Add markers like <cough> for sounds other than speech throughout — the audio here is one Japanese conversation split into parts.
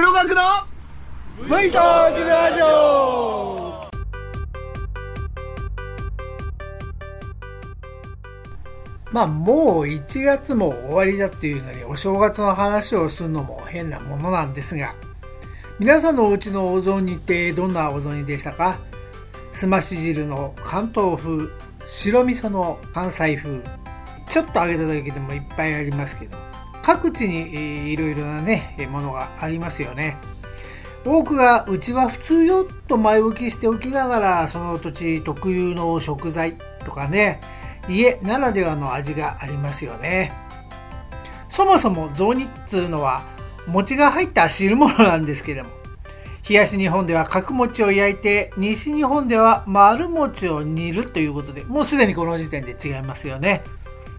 黒学の V トークラジオ。まあもう1月も終わりだっていうのにお正月の話をするのも変なものなんですが皆さんのお家のお雑煮ってどんなお雑煮でしたか？すまし汁の関東風白味噌の関西風。ちょっと揚げただけでもいっぱいありますけど各地にいろいろなねものがありますよね。多くがうちは普通よと前置きしておきながらその土地特有の食材とかね家ならではの味がありますよね。そもそも雑煮っつうのは餅が入った汁物なんですけども東日本では角餅を焼いて西日本では丸餅を煮るということでもうすでにこの時点で違いますよね。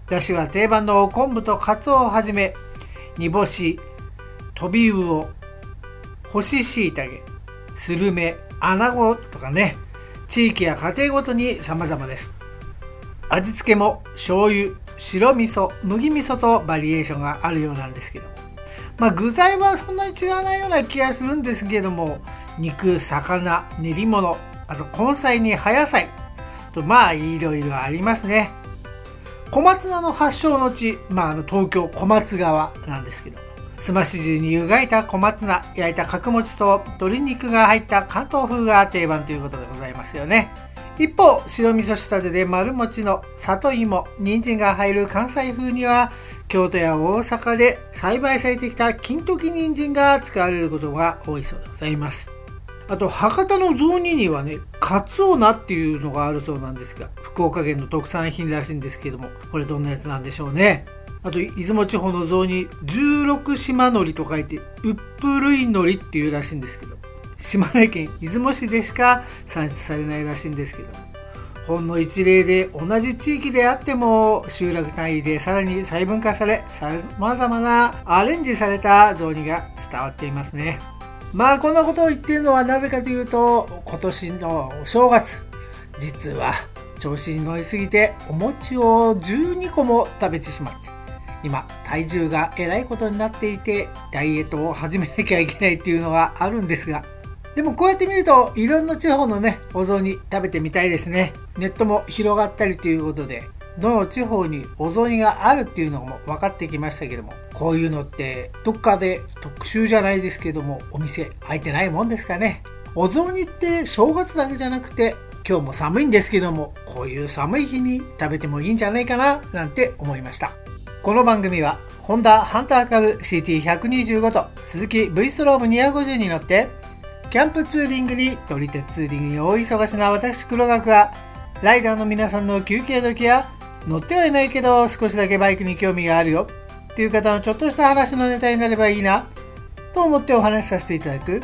だしは定番の昆布とカツオをはじめ煮干し飛び魚干し椎茸スルメ穴子とかね地域や家庭ごとに様々です。味付けも醤油白味噌麦味噌とバリエーションがあるようなんですけどまあ具材はそんなに違わないような気がするんですけども肉魚練り物あと根菜に葉野菜とまあいろいろありますね。小松菜の発祥の地、まあ、あの東京小松川なんですけどすまし汁に湯がいた小松菜焼いた角餅と鶏肉が入った関東風が定番ということでございますよね。一方白味噌仕立てで丸餅の里芋人参が入る関西風には京都や大阪で栽培されてきた金時人参が使われることが多いそうでございます。あと博多の雑煮にはねカツオナっていうのがあるそうなんですが福岡県の特産品らしいんですけどもこれどんなやつなんでしょうね。あと出雲地方の雑煮16島海苔と書いてうっぷるい海苔っていうらしいんですけど島根県出雲市でしか産出されないらしいんですけどほんの一例で同じ地域であっても集落単位でさらに細分化されさまざまなアレンジされた雑煮が伝わっていますね。まあこんなことを言っているのはなぜかというと今年のお正月実は調子に乗りすぎてお餅を12個も食べてしまって今体重がえらいことになっていてダイエットを始めなきゃいけないっていうのがあるんですがでもこうやって見るといろんな地方のねお雑煮食べてみたいですね。ネットも広がったりということでどの地方にお雑煮があるっていうのも分かってきましたけどもこういうのってどっかで特集じゃないですけどもお店開いてないもんですかね。お雑煮って正月だけじゃなくて今日も寒いんですけどもこういう寒い日に食べてもいいんじゃないかななんて思いました。この番組はホンダハンター株 CT125 と鈴木 V ストローブ250に乗ってキャンプツーリングに撮り鉄ツーリングに大忙しな私黒学はライダーの皆さんの休憩時や乗ってはいないけど少しだけバイクに興味があるよ。っていう方のちょっとした話のネタになればいいなと思ってお話しさせていただく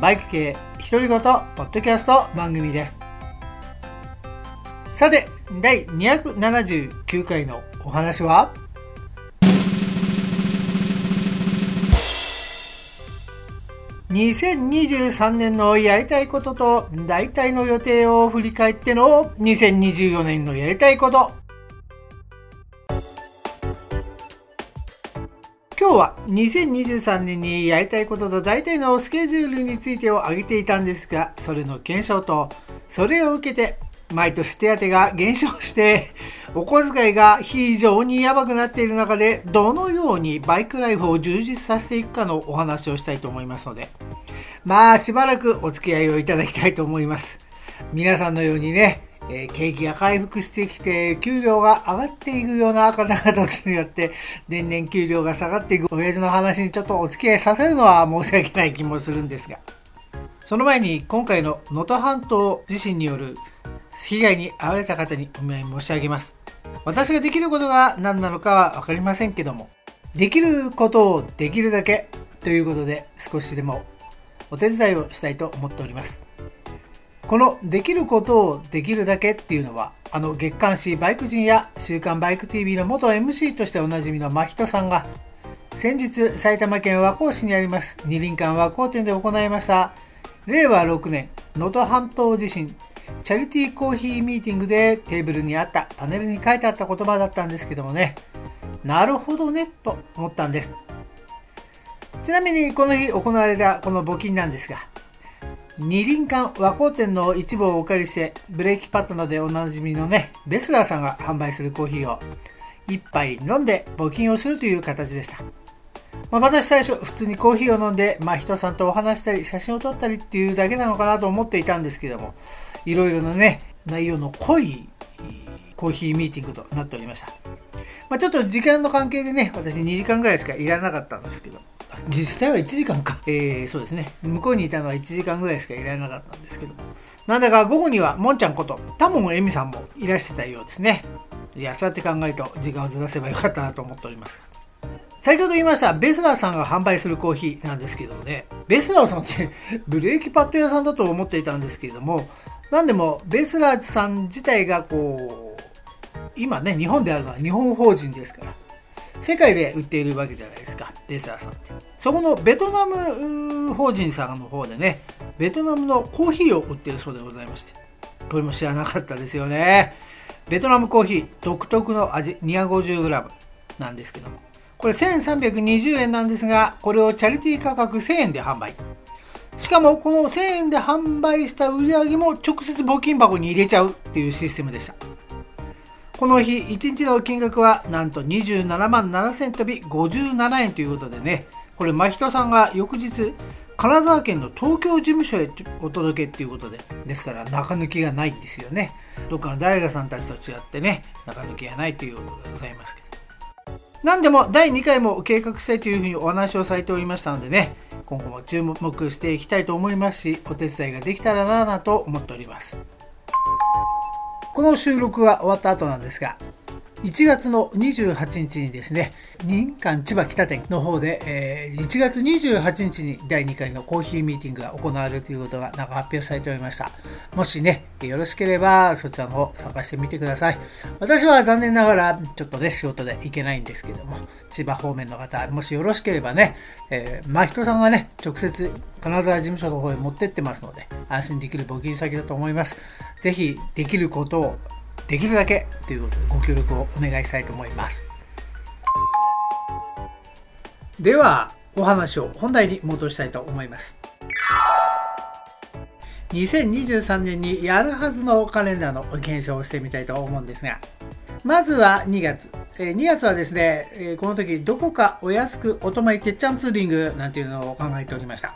バイク系独り言ポッドキャスト番組です。さて第279回のお話は？2023年のやりたいことと大体の予定を振り返っての2024年のやりたいこと。今日は2023年にやりたいことと大体のスケジュールについてを挙げていたんですがそれの検証とそれを受けて毎年手当が減少して <laughs> お小遣いが非常にやばくなっている中でどのようにバイクライフを充実させていくかのお話をしたいと思いますのでまあしばらくお付き合いをいただきたいと思います。皆さんのようにねえー、景気が回復してきて、給料が上がっていくような方々によって、年々給料が下がっていく親父の話にちょっとお付き合いさせるのは申し訳ない気もするんですが。その前に今回の能登半島地震による被害に遭われた方にお見舞い申し上げます。私ができることが何なのかは分かりませんけども、できることをできるだけということで少しでもお手伝いをしたいと思っております。このできることをできるだけっていうのは、あの月刊誌バイク人や週刊バイク TV の元 MC としておなじみの真人さんが、先日埼玉県和光市にあります二輪館和光店で行いました。令和6年能登半島地震チャリティーコーヒーミーティングでテーブルにあったパネルに書いてあった言葉だったんですけどもね。なるほどねと思ったんです。ちなみにこの日行われたこの募金なんですが二輪館和光店の一部をお借りしてブレーキパッドなどでおなじみのねベスラーさんが販売するコーヒーを1杯飲んで募金をするという形でした。まあ、私最初普通にコーヒーを飲んで、まあ、人さんとお話したり写真を撮ったりっていうだけなのかなと思っていたんですけどもいろいろなね内容の濃いコーヒーミーティングとなっておりました、まあ、ちょっと時間の関係でね私2時間ぐらいしかいらなかったんですけど実際は1時間か、えー、そうですね。向こうにいたのは1時間ぐらいしかいられなかったんですけど。なんだか午後にはもんちゃんことタモンエミさんもいらしてたようですね。いやそうやって考えると時間をずらせばよかったなと思っております。先ほど言いましたベスラーさんが販売するコーヒーなんですけどもね。ベスラーさんって <laughs> ブレーキパッド屋さんだと思っていたんですけれども何でもベスラーさん自体がこう今ね日本であるのは日本法人ですから。世界で売っているわけじゃないですか。ベスラーさんって。そこのベトナム法人さんの方でねベトナムのコーヒーを売ってるそうでございまして。これも知らなかったですよね。ベトナムコーヒー独特の味 250g なんですけども。これ1320円なんですが、これをチャリティー価格1000円で販売。しかもこの1000円で販売した売り上げも直接募金箱に入れちゃうっていうシステムでした。この日1日の金額はなんと27万7000飛び57円ということでね、これ真人さんが翌日金沢県の東京事務所へお届けっていうことで、ですから中抜きがないんですよね。どっかの大学さんたちと違ってね、中抜きがないということでございますけど。何でも第2回も計画したいというふうにお話をされておりましたのでね、今後も注目していきたいと思いますし、お手伝いができたらなぁなと思っております。この収録が終わった後なんですが、1月の28日にですね、任館千葉北店の方で、えー、1月28日に第2回のコーヒーミーティングが行われるということがなんか発表されておりました。もしね、よろしければそちらの方参加してみてください。私は残念ながらちょっとね、仕事で行けないんですけども、千葉方面の方、もしよろしければね、えー、真人さんがね、直接金沢事務所の方へ持ってってますので、安心できる募金先だと思います。ぜひできることをできるだけということでご協力をお願いしたいと思います。ではお話を本題に戻したいと思います。2023年にやるはずのカレンダーの検証をしてみたいと思うんですがまずは2月2月はですねこの時どこかお安くお泊まりてっちゃんツーリングなんていうのを考えておりました。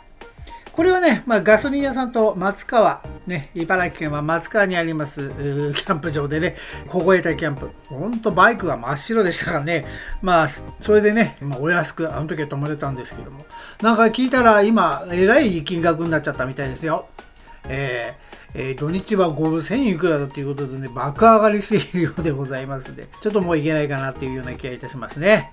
これはね、まあ、ガソリン屋さんと松川、ね、茨城県は松川にありますキャンプ場でね、凍えたキャンプ。ほんとバイクが真っ白でしたからね。まあ、それでね、まあ、お安く、あの時は泊まれたんですけども。なんか聞いたら今、えらい金額になっちゃったみたいですよ。えーえー、土日は5000いくらだということでね、爆上がりしているようでございますので、ちょっともういけないかなっていうような気がいたしますね。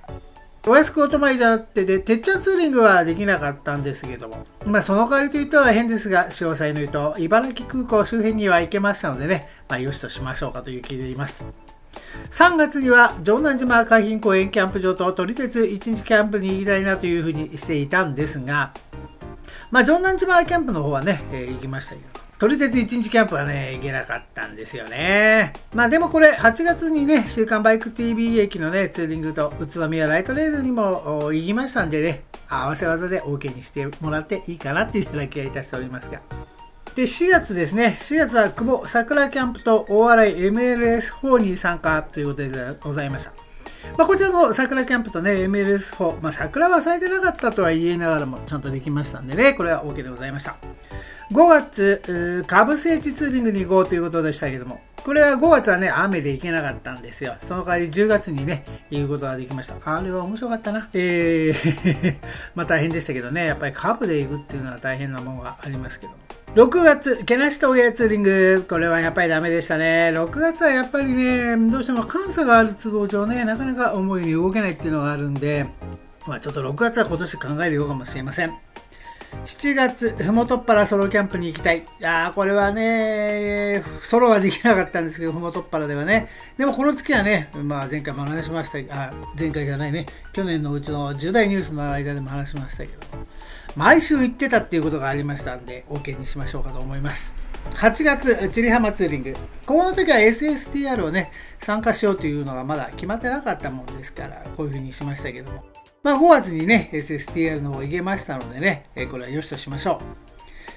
お安くお泊まりじゃなくてで、てっちゃんツーリングはできなかったんですけども、まあ、その代わりといっては変ですが、詳細の言うと、茨城空港周辺には行けましたのでね、まあ、よしとしましょうかという気でいます。3月には城南島海浜公園キャンプ場と撮り鉄1日キャンプに行きたいなというふうにしていたんですが、まあ、城南島キャンプの方はね、えー、行きましたけど、撮り鉄1日キャンプはね、行けなかったんですよね。まあでもこれ、8月にね、週刊バイク TV 駅のね、ツーリングと宇都宮ライトレールにも行きましたんでね、合わせ技で OK にしてもらっていいかなっていうような気がいたしておりますが。で、4月ですね。4月は久保桜キャンプと大洗 MLS4 に参加ということでございました。まあ、こちらの桜キャンプとね、MLS4、まあ、桜は咲いてなかったとは言いながらもちゃんとできましたんでね、これは OK でございました。5月、株聖地ツーリングに行こうということでしたけども、これは5月はね、雨で行けなかったんですよ。その代わり10月にね、行くことができました。あれは面白かったな。えー <laughs> まあ大変でしたけどね、やっぱりカブで行くっていうのは大変なものがありますけども。6月、けなし峠ツーリング。これはやっぱりダメでしたね。6月はやっぱりね、どうしても監査がある都合上ね、なかなか思いに動けないっていうのがあるんで、まあちょっと6月は今年考えるようかもしれません。7月、ふもとっぱらソロキャンプに行きたい。ああ、これはね、ソロはできなかったんですけど、ふもとっぱらではね。でもこの月はね、まあ前回も話しました、あ、前回じゃないね、去年のうちの10代ニュースの間でも話しましたけど、毎週行ってたっていうことがありましたんで、OK にしましょうかと思います。8月、チリハマツーリング。この時は SSTR をね、参加しようというのがまだ決まってなかったもんですから、こういうふうにしましたけども。まあ5月にね、SSTR の方行けましたのでね、えこれは良しとしましょ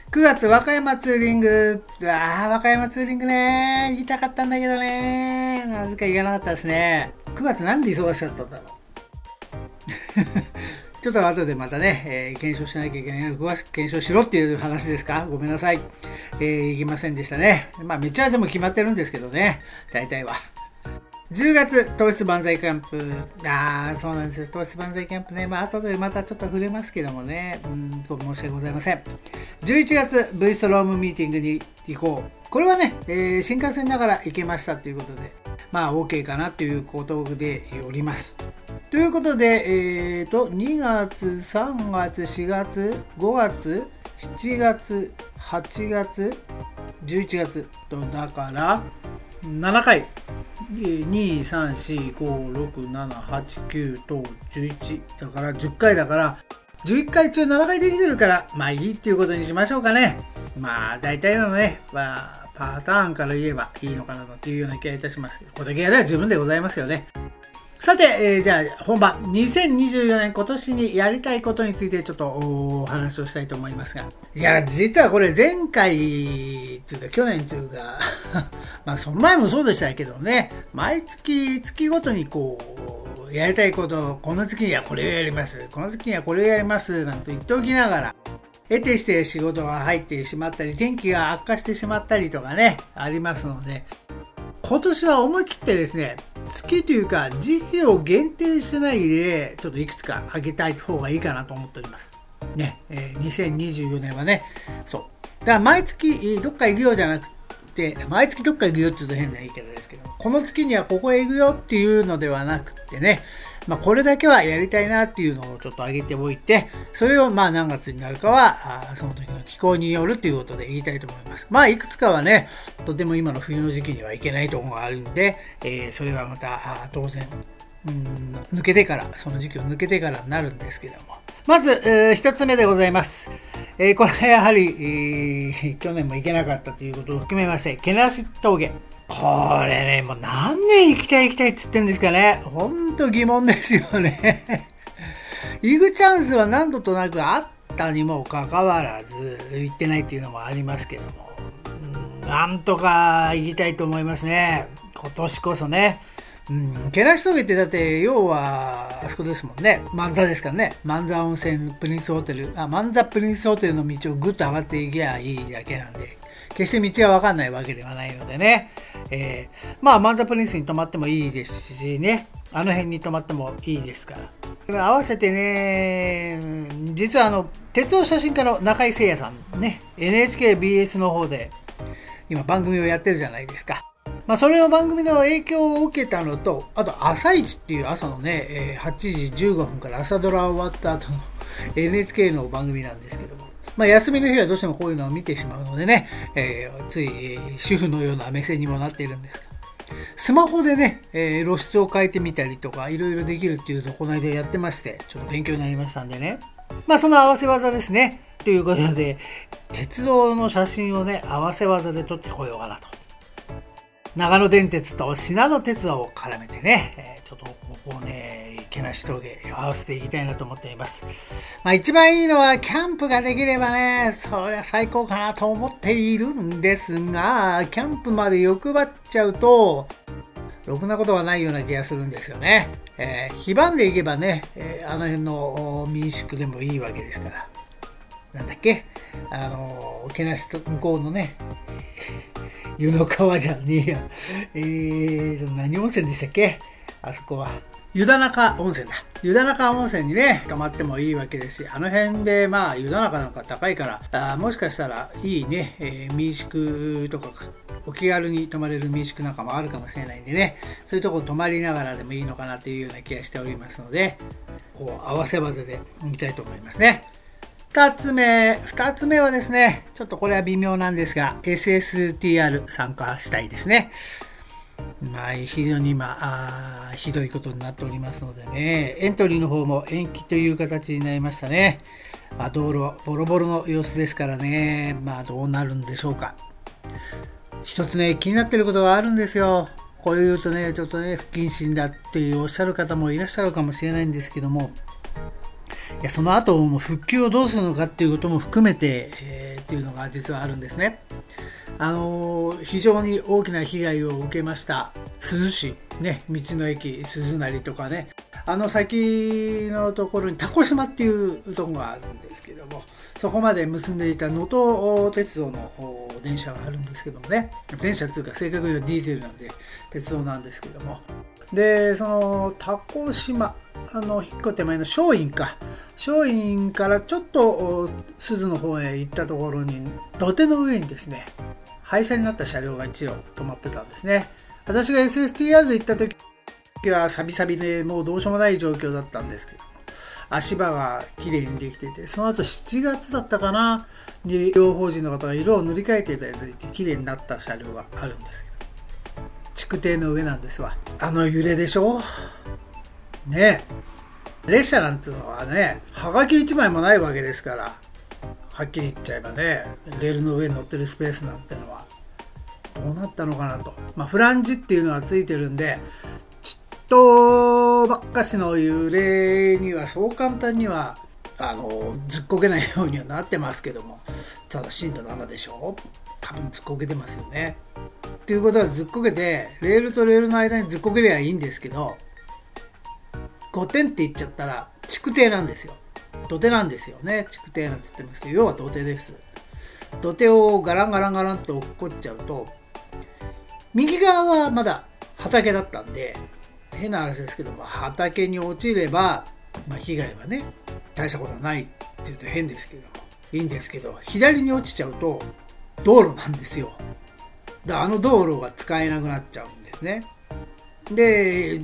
う。9月、和歌山ツーリング。ああ、和歌山ツーリングね。行きたかったんだけどね。なぜか行かなかったですね。9月なんで忙しかったんだろう。<laughs> ちょっと後でまたね、えー、検証しなきゃいけないの、詳しく検証しろっていう話ですかごめんなさい。えー、いきませんでしたね。まあ、めっちゃでも決まってるんですけどね。大体は。10月、糖質万歳キャンプ。ああ、そうなんですよ。糖質万歳キャンプね。まあ、後でまたちょっと触れますけどもね。うん、申し訳ございません。11月、V ストロームミーティングに行こう。これはね、えー、新幹線ながら行けましたということで、まあ、OK かなということでおります。ということで、えーと、2月、3月、4月、5月、7月、8月、11月と、だから、7回、2、3、4、5、6、7、8、9と11だから10回だから、11回中7回できてるから、まあいいっていうことにしましょうかね。まあ大体のね、まあ、パターンから言えばいいのかなというような気がいたします。これだけやれば十分でございますよね。さて、えー、じゃあ本番。2024年今年にやりたいことについてちょっとお話をしたいと思いますが。いや実はこれ前回っていうか去年っていうか <laughs> まあその前もそうでしたけどね。毎月月ごとにこうやりたいことこの月にはこれをやります。この月にはこれをやります。なんて言っておきながら得てして仕事が入ってしまったり天気が悪化してしまったりとかねありますので。今年は思い切ってですね月というか時期を限定してないでちょっといくつか上げたい方がいいかなと思っております。ね、えー、2024年はね、そう。だから毎月どっか行くようじゃなくて、毎月どっか行くよって言うと変な言い方ですけど、この月にはここへ行くよっていうのではなくてね、まあ、これだけはやりたいなっていうのをちょっと上げておいて、それをまあ何月になるかは、その時の気候によるということで言いたいと思います。まあ、いくつかはね、とても今の冬の時期にはいけないところがあるんで、えー、それはまた当然、うん、抜けてから、その時期を抜けてからになるんですけども。まず、えー、一つ目でございます。えー、これはやはり、えー、去年も行けなかったということを含めまして、けなし峠。これね、もう何年行きたい行きたいっつってんですかね。ほんと疑問ですよね。<laughs> 行くチャンスは何度となくあったにもかかわらず、行ってないっていうのもありますけども、なんとか行きたいと思いますね。今年こそね。うん、けなし峠ってだって要はあそこですもんね万座ですからね万座温泉プリンスホテルあ万座プリンスホテルの道をぐっと上がっていけばいいだけなんで決して道が分かんないわけではないのでね、えー、まあマンザプリンスに泊まってもいいですしね。あの辺に泊まってもいいですから。合わせてね実はあの鉄道写真家の中井誠也さんね。NHKBS の方で今番組をやってるじゃないですか。まあ、それの番組の影響を受けたのと、あと、朝一っていう朝のね、8時15分から朝ドラ終わった後の <laughs> NHK の番組なんですけども、まあ、休みの日はどうしてもこういうのを見てしまうのでね、えー、つい、主婦のような目線にもなっているんですが、スマホでね、えー、露出を変えてみたりとか、いろいろできるっていうのをこの間やってまして、ちょっと勉強になりましたんでね。まあ、その合わせ技ですね。ということで、鉄道の写真をね、合わせ技で撮ってこようかなと。長野電鉄と信濃鉄道を絡めてねえ、ちょっとここをね、なし峠合わせていきたいなと思っています。まあ一番いいのはキャンプができればね、それは最高かなと思っているんですが、キャンプまで欲張っちゃうと、ろくなことはないような気がするんですよね。えー、非番で行けばね、えー、あの辺の民宿でもいいわけですから。なんだっけあの、けなしと向こうのね、湯の川じゃねえや。えー、何温泉でしたっけあそこは。湯田中温泉だ。湯田中温泉にね、泊まってもいいわけですし、あの辺で、まあ、湯田中なんか高いから、あもしかしたらいいね、えー、民宿とか、お気軽に泊まれる民宿なんかもあるかもしれないんでね、そういうとこ泊まりながらでもいいのかなというような気がしておりますので、こう合わせ技で見たいと思いますね。二つ目、二つ目はですね、ちょっとこれは微妙なんですが、SSTR 参加したいですね。まあ、非常に今あ、ひどいことになっておりますのでね、エントリーの方も延期という形になりましたね。まあ、道路、ボロボロの様子ですからね、まあ、どうなるんでしょうか。一つね、気になってることがあるんですよ。これ言うとね、ちょっとね、不謹慎だっておっしゃる方もいらっしゃるかもしれないんですけども、いやその後も復旧をどうするのかっていうことも含めて、えー、っていうのが実はあるんですね。あの、非常に大きな被害を受けました。珠洲市、ね、道の駅鈴なりとかね。あの先のところにタコ島っていうとこがあるんですけどもそこまで結んでいた能登鉄道の電車があるんですけどもね。電車っていうか正確にはディーゼルなんで鉄道なんですけども。でそのタコ島あの一個手前の松陰か。松陰からちょっと鈴の方へ行ったところに土手の上にですね廃車になった車両が一応止まってたんですね。私が SSTR で行った時はサビサビでもうどうしようもない状況だったんですけど足場が綺麗にできててその後7月だったかな。医療法人の方が色を塗り替えていただいて綺麗になった車両があるんですけど築堤の上なんですわ。あの揺れでしょ？ね。え列車なんていうのはねはがき1枚もないわけですから。はっきり言っちゃえばねレールの上に乗ってるスペースなんてのは。どうなったのかなと、まあ、フランジっていうのはついてるんでちっとばっかしの揺れにはそう簡単にはあのずっこけないようにはなってますけども。ただ震度7でしょ。多分ずっこけてますよね。っていうことはずっこけてレールとレールの間にずっこけりゃいいんですけど5点って言っちゃったら築堤なんですよ。土手なんですよね。築堤なんて言ってますけど要は土手です。土手をガランガランガランと落っこっちゃうと右側はまだ畑だったんで変な話ですけども畑に落ちれば、まあ、被害はね大したことはないっていうと変ですけどいいんですけど左に落ちちゃうと道路なんですよ。であの道路が使えなくなっちゃうんですね。で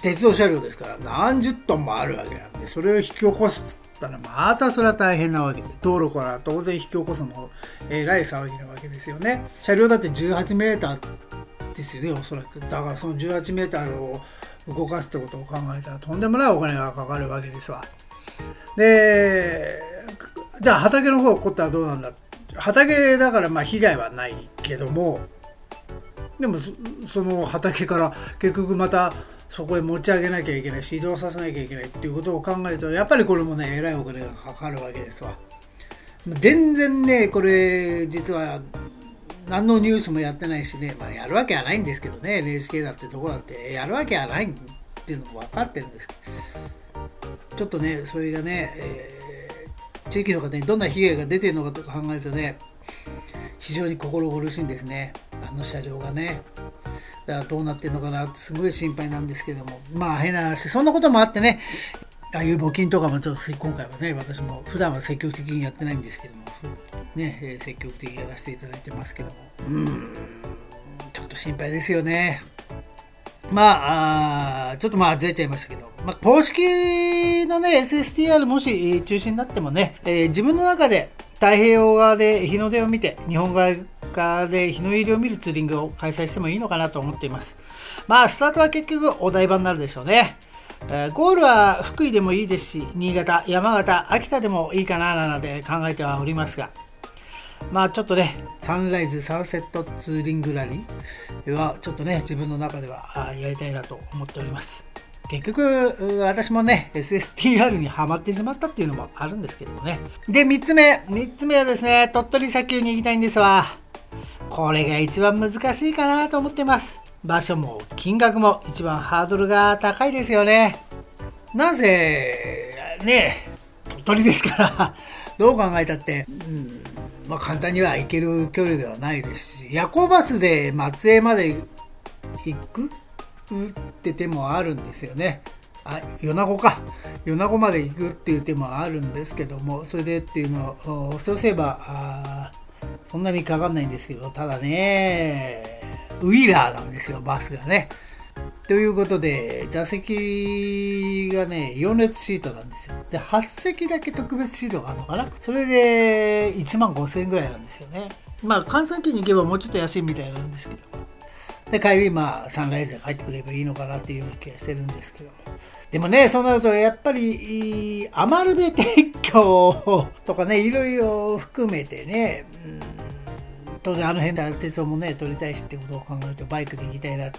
鉄道車両ですから何十トンもあるわけなんでそれを引き起こすっつったらまたそれは大変なわけで道路から当然引き起こすのもえらい騒ぎなわけですよね。車両だって18メーターですよねおそらく。だからその18メーターを動かすってことを考えたらとんでもないお金がかかるわけですわ。でじゃあ畑の方起こったらどうなんだ畑だからまあ被害はないけどもでもその畑から結局またそこへ持ち上げなきゃいけないし移動させなきゃいけないっていうことを考えるとやっぱりこれもねえらいお金がかかるわけですわ。全然ねこれ実は何のニュースもやってないしね、まあ、やるわけはないんですけどね。NHK だってどこだって。やるわけはないっていうのも分かってるんです。けどちょっとねそれがね、えー、地域の方にどんな被害が出てるのかとか考えるとね非常に心苦しいんですね。あの車両がね。だからどうなってるのかな。ってすごい心配なんですけども。まあ変な話。そんなこともあってね。ああいう募金とかもちょっと今回はね私も普段は積極的にやってないんですけども。ねえ積極的にやらせていただいてますけど。もうん。ちょっと心配ですよね。まあちょっとまあずれちゃいましたけど、まあ、公式のね SSTR もし中止になってもね、えー、自分の中で太平洋側で日の出を見て日本側で日の入りを見るツーリングを開催してもいいのかなと思っています。まあ、スタートは結局お台場になるでしょうね。え、ゴールは福井でもいいですし、新潟、山形、秋田でもいいかななんて考えてはおりますが、まあちょっとね、サンライズ、サンセットツーリングラリーはちょっとね、自分の中ではやりたいなと思っております。結局、私もね、SSTR にはまってしまったっていうのもあるんですけどもね。で、3つ目。3つ目はですね、鳥取砂丘に行きたいんですわ。これが一番難しいかなと思ってます。場所も金額も一番ハードルが高いですよね。なぜ、ね、鳥取ですからどう考えたって、うんまあ、簡単には行ける距離ではないですし、夜行バスで松江まで行く？って手もあるんですよね。あ米子か米子まで行くっていう手もあるんですけどもそれでっていうのをそうすればあそんなにかかんないんですけど、ただね、ウィーラーなんですよ、バスがね。ということで、座席がね、4列シートなんですよ。で、8席だけ特別シートがあるのかなそれで1万5000円ぐらいなんですよね。まあ、換算機に行けばもうちょっと安いみたいなんですけど。で、帰り、まあ、サンライズで帰ってくればいいのかなっていうような気がしてるんですけど。でもね、そうなると、やっぱり、余部撤去とかね、いろいろ含めてね、うん、当然あの辺で鉄道もね、取りたいしってことを考えると、バイクで行きたいな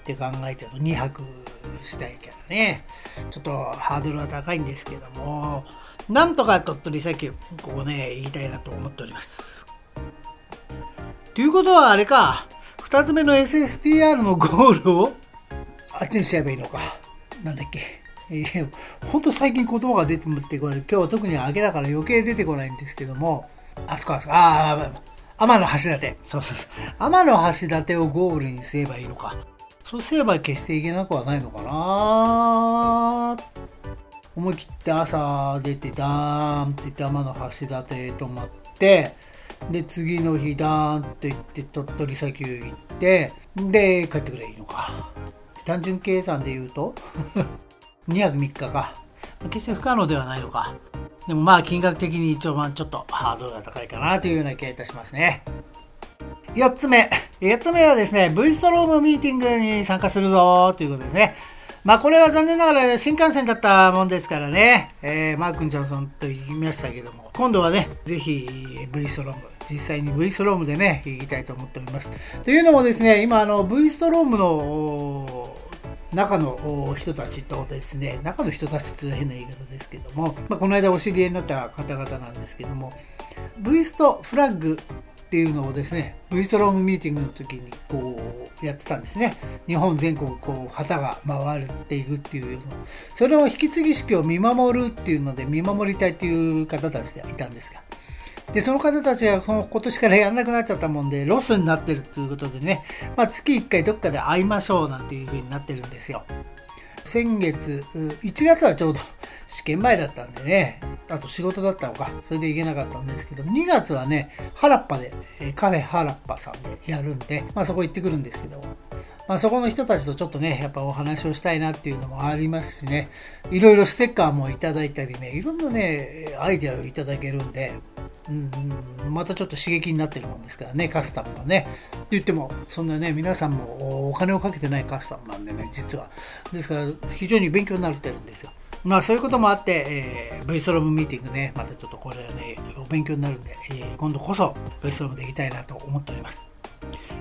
って考えちゃうと、2泊したいからね、ちょっとハードルは高いんですけども、なんとか鳥取砂丘、ここね、行きたいなと思っております。ということはあれか、2つ目の SSTR のゴールをあっちにしちゃえばいいのか。なんだっけ。えー、ほんと最近言葉が出てってこない。今日は特に明けだから余計出てこないんですけども、あそこあそこ、ああ、天の橋立。そうそうそう。天の橋立をゴールにすればいいのか。そうすれば決していけなくはないのかな思い切って朝出てダーンって言って天の橋立へ泊まってで次の日ダーンって行って鳥取砂丘行ってで帰ってくれいいのか。単純計算で言うと2泊3日か決して不可能ではないのか。でもまあ金額的に一応ちょっとハードルが高いかなというような気がいたしますね。4つ目。4つ目はですね、V ストロームミーティングに参加するぞということですね。まあこれは残念ながら新幹線だったもんですからね、えー、マーク・ン・ジャンソンと言いましたけども、今度はね、ぜひ V ストローム、実際に V ストロームでね、行きたいと思っております。というのもですね、今あの V ストロームの中の人たちとですね、中の人たちという変な言い方ですけども、まあ、この間お知り合いになった方々なんですけども、V ストフラッグっていうのをですね V ストロームミーティングの時にこうやってたんですね。日本全国こう旗が回っていくっていうそれを引き継ぎ式を見守るっていうので見守りたいっていう方たちがいたんですが。でその方たちがその今年からやんなくなっちゃったもんでロスになってるっていうことでね、まあ、月1回どっかで会いましょうなんていう風になってるんですよ。先月1月はちょうど <laughs> 試験前だったんでね、あと仕事だったのか、それで行けなかったんですけど、2月はね、原っぱで、カフェ原っぱさんでやるんで、まあそこ行ってくるんですけど、まあそこの人たちとちょっとね、やっぱお話をしたいなっていうのもありますしね、いろいろステッカーもいただいたりね、いろんなね、アイデアをいただけるんで、うん、またちょっと刺激になってるもんですからね、カスタムがね。って言っても、そんなね、皆さんもお金をかけてないカスタムなんでね、実は。ですから、非常に勉強になってるんですよ。まあそういうこともあって、えー、V ストロームミーティングね、またちょっとこれはね、お勉強になるんで、えー、今度こそ V ストロームでいきたいなと思っております。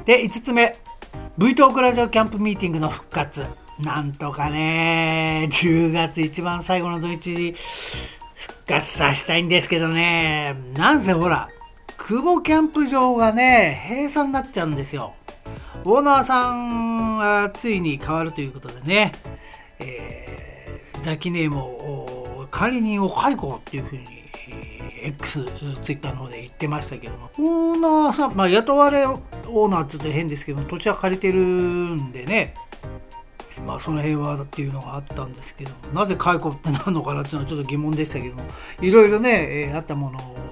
で、5つ目、V トークラジオキャンプミーティングの復活。なんとかね、10月一番最後の土日活させたいんですけどね、なんせほら、久保キャンプ場がね、閉鎖になっちゃうんですよ。オーナーさんはついに変わるということでね、えーザキネームを管理人を解雇っていうふうに X、ツイッターの方で言ってましたけども、オーナーさん、まあ、雇われオーナーって言って変ですけど、土地は借りてるんでね、まあ、その辺はっていうのがあったんですけど、なぜ解雇ってなるのかなっていうのはちょっと疑問でしたけども、いろいろね、えー、あったものを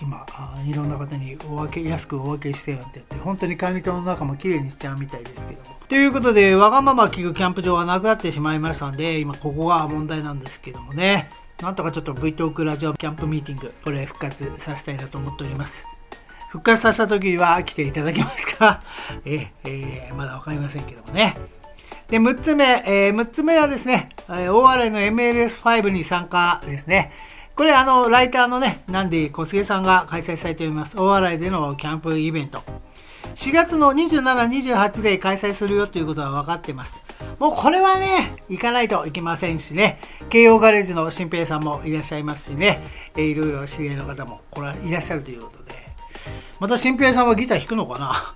今いろんな方にお分け安くお分けしてなんてって本当に管理棟の中も綺麗にしちゃうみたいですけども。ということでわがまま聞くキャンプ場はなくなってしまいましたんで今ここが問題なんですけどもね。なんとかちょっと V トークラジオキャンプミーティングこれ復活させたいなと思っております。復活させた時は来ていただけますか？<laughs> ええー、まだ分かりませんけどもね。で、6つ目、えー、6つ目はですね、大洗の MLS5 に参加ですね。これあの、ライターのね、ナンディ小菅さんが開催されております。大洗でのキャンプイベント。4月の27、28で開催するよということは分かってます。もうこれはね、行かないといけませんしね、慶応ガレージの新平さんもいらっしゃいますしね、えいろいろ知り合いの方もこれはいらっしゃるということで、また新平さんはギター弾くのかな？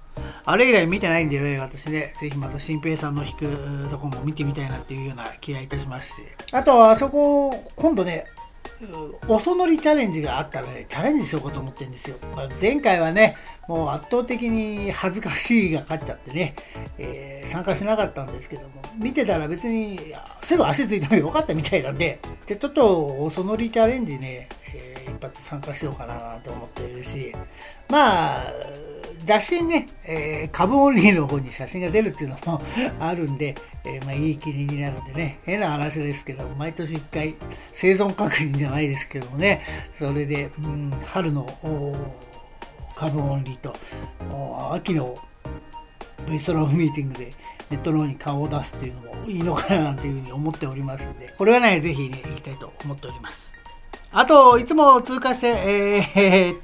あれ以来見てないんでね、私ね、ぜひまた新平さんの弾くとこも見てみたいなっていうような気がいたしますし、あとは、あそこ、今度ね、おそ乗りチャレンジがあったらね、チャレンジしようかと思ってるんですよ。まあ、前回はね、もう圧倒的に恥ずかしいが勝っちゃってね、えー、参加しなかったんですけども、見てたら別にすぐ足ついてもよかったみたいなんで、じゃちょっとおそ乗りチャレンジね、えー、一発参加しようかなと思ってるし、まあ、雑誌にね、えー、株オンリーの方に写真が出るっていうのもあるんで、えー、まあ、いい気になるんでね、変な話ですけど、毎年1回生存確認じゃないですけどもね、それで、うん、春の株オンリーと秋の V ストローミーティングでネットの方に顔を出すっていうのもいいのかななんていうふうに思っておりますんで、これはね、ぜひね、行きたいと思っております。あと、いつも通過して、え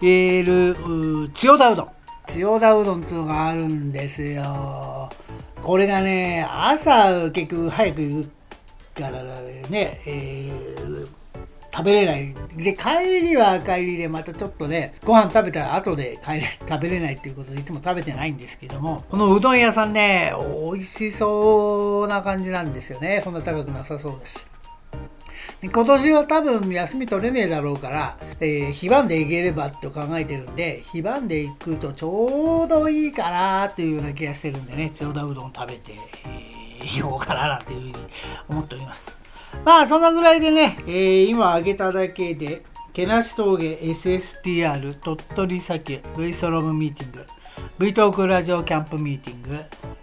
ー、いる、千代田うどん。千代田うどんっていうのがあるんですよ。これがね、朝結局早く行くからね、えー、食べれない。で、帰りは帰りでまたちょっとね、ご飯食べたら後で帰れ、<laughs> 食べれないっていうことでいつも食べてないんですけども、このうどん屋さんね、美味しそうな感じなんですよね。そんな高くなさそうだし。今年は多分休み取れねえだろうから、えー、非番で行ければと考えてるんで、非番で行くとちょうどいいかなというような気がしてるんでね、千代田うどん食べて、えー、行こうかななんていうふうに思っております。まあそんなぐらいでね、えー、今挙げただけで、けなし峠 SSTR 鳥取砂丘 V ストロームミーティング V トークラジオキャンプミーティング。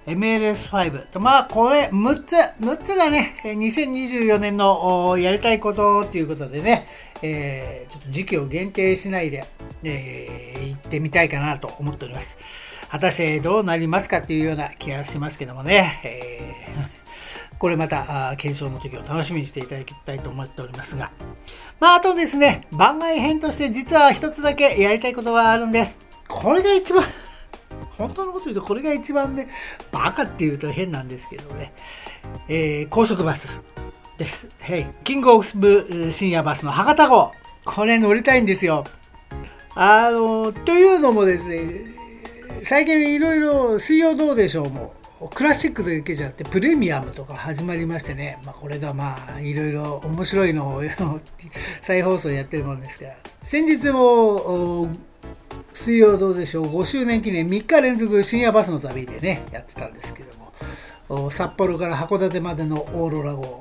MLS5 とまあこれ6つ。6つがね2024年のやりたいことっていうことでね、えー、ちょっと時期を限定しないで、えー、行ってみたいかなと思っております。果たしてどうなりますかっていうような気がしますけどもね、えー、<laughs> これまた検証の時を楽しみにしていただきたいと思っておりますが。まああとですね番外編として実は一つだけやりたいことがあるんです。これが一番本当のこと言うとこれが一番ね、バカって言うと変なんですけどね、えー、高速バスです。はい。キングオブ深夜バスの博多号。これ乗りたいんですよ。あの、というのもですね、最近いろいろ水曜どうでしょうも、クラシックだけじゃなくてプレミアムとか始まりましてね、まあ、これがまあいろいろ面白いのを <laughs> 再放送やってるもんですから先日も水曜どうでしょう？5周年記念3日連続深夜バスの旅でねやってたんですけども。札幌から函館までのオーロラ号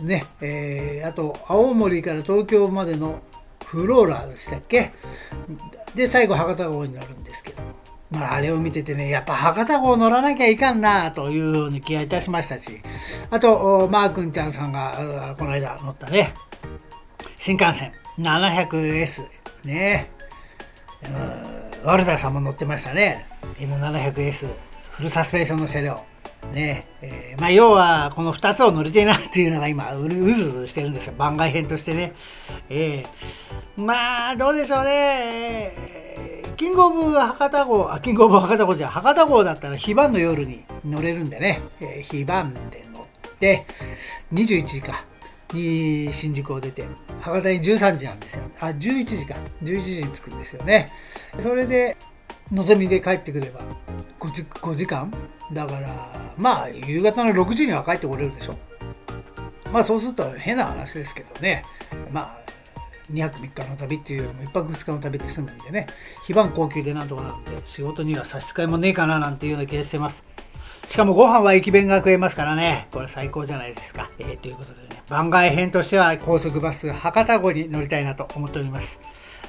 ねえー、あと青森から東京までのフローラでしたっけ？で最後博多号になるんですけども。まあ、あれを見ててね、やっぱ博多号乗らなきゃいかんなというように気がいたしましたし、あと、マー君ちゃんさんがこの間乗ったね、新幹線 700S ね、ワルダーさんも乗ってましたね。N700S フルサスペンションの車両。ね。えー、まあ、要はこの2つを乗りてえなっていうのが今うずうずしてるんですよ。番外編としてね、えー、まあどうでしょうね。キングオブ博多号あキングオブ博多号じゃ博多号だったら非番の夜に乗れるんでね、えー、非番で乗って21時か。に新宿を出て博多に13時なんですよあ11時か。11時に着くんですよね。それでのぞみで帰ってくれば 5, 時5時間。だからまあ夕方の6時には帰ってこれるでしょ。まあそうすると変な話ですけどね。まあ2泊3日の旅っていうよりも1泊2日の旅で済むんでね。非番高級でなんとかなんで仕事には差し支えもねえかななんていうような気がしてます。しかもご飯は駅弁が食えますからね。これ最高じゃないですか。えー、ということでね。番外編としては高速バス博多号に乗りたいなと思っております。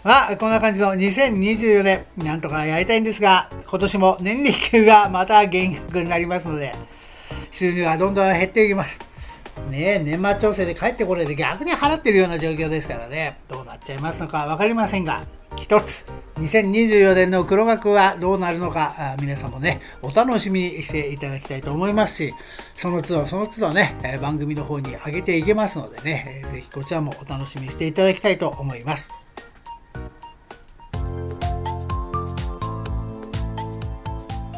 まあ、こんな感じの2024年、なんとかやりたいんですが、今年も年利給がまた減額になりますので、収入はどんどん減っていきます。ね年末調整で帰ってこれで逆に払ってるような状況ですからね、どうなっちゃいますのか分かりませんが、一つ、2024年の黒額はどうなるのか、皆さんもね、お楽しみにしていただきたいと思いますし、その都度その都度ね、番組の方に上げていけますのでね、ぜひこちらもお楽しみにしていただきたいと思います。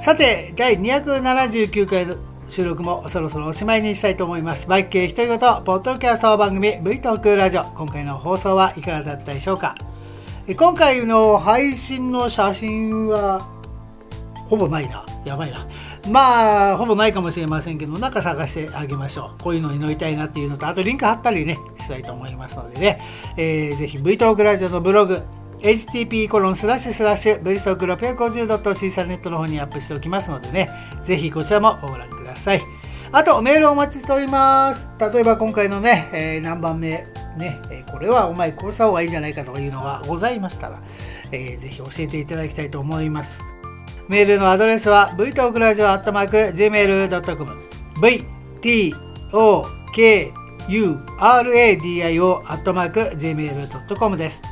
さて、第279回の収録もそろそろおしまいにしたいと思います。バイク系独り言、ポッドキャスト番組 V トークラジオ。今回の放送はいかがだったでしょうか？今回の配信の写真はほぼないな。やばいな。まあ、ほぼないかもしれませんけど、なんか探してあげましょう。こういうのに乗りたいなっていうのと、あとリンク貼ったりね、したいと思いますのでね、えー、ぜひ V トークラジオのブログ、http コロンスラッシュスラッシュ v ストーク 650.c サネットの方にアップしておきますのでね、ぜひこちらもご覧ください。あと、メールお待ちしております。例えば今回のね、えー、何番目、ね、えこれはお前こうした方がいいんじゃないかというのがございましたら、えー、ぜひ教えていただきたいと思います。メールのアドレスは v t o k r a d i o g m a i l c o m vtokuradio.gmail.com です。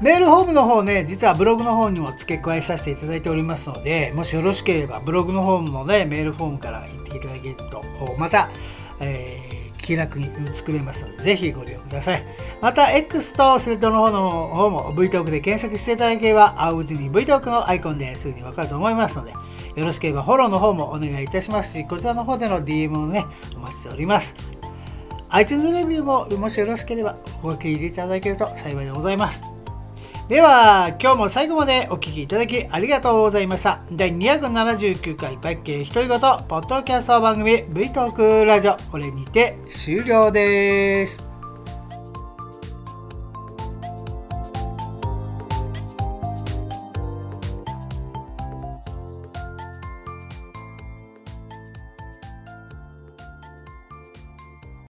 メールフォームの方ね、実はブログの方にも付け加えさせていただいておりますので、もしよろしければブログの方もね、メールフォームから行っていただけると、また、えー気楽に作れますので、ぜひご利用ください。また、X とスレッドの方の方も VTalk で検索していただければ、青字に VTalk のアイコンですぐにわかると思いますので、よろしければフォローの方もお願いいたしますし、こちらの方での DM をね、お待ちしております。iTunes レビューももしよろしければお書き入れいただけると幸いでございます。では、今日も最後までお聴きいただきありがとうございました。第279回パッケージ独り言ポッドキャスト番組 V トークラジオ、これにて終了です。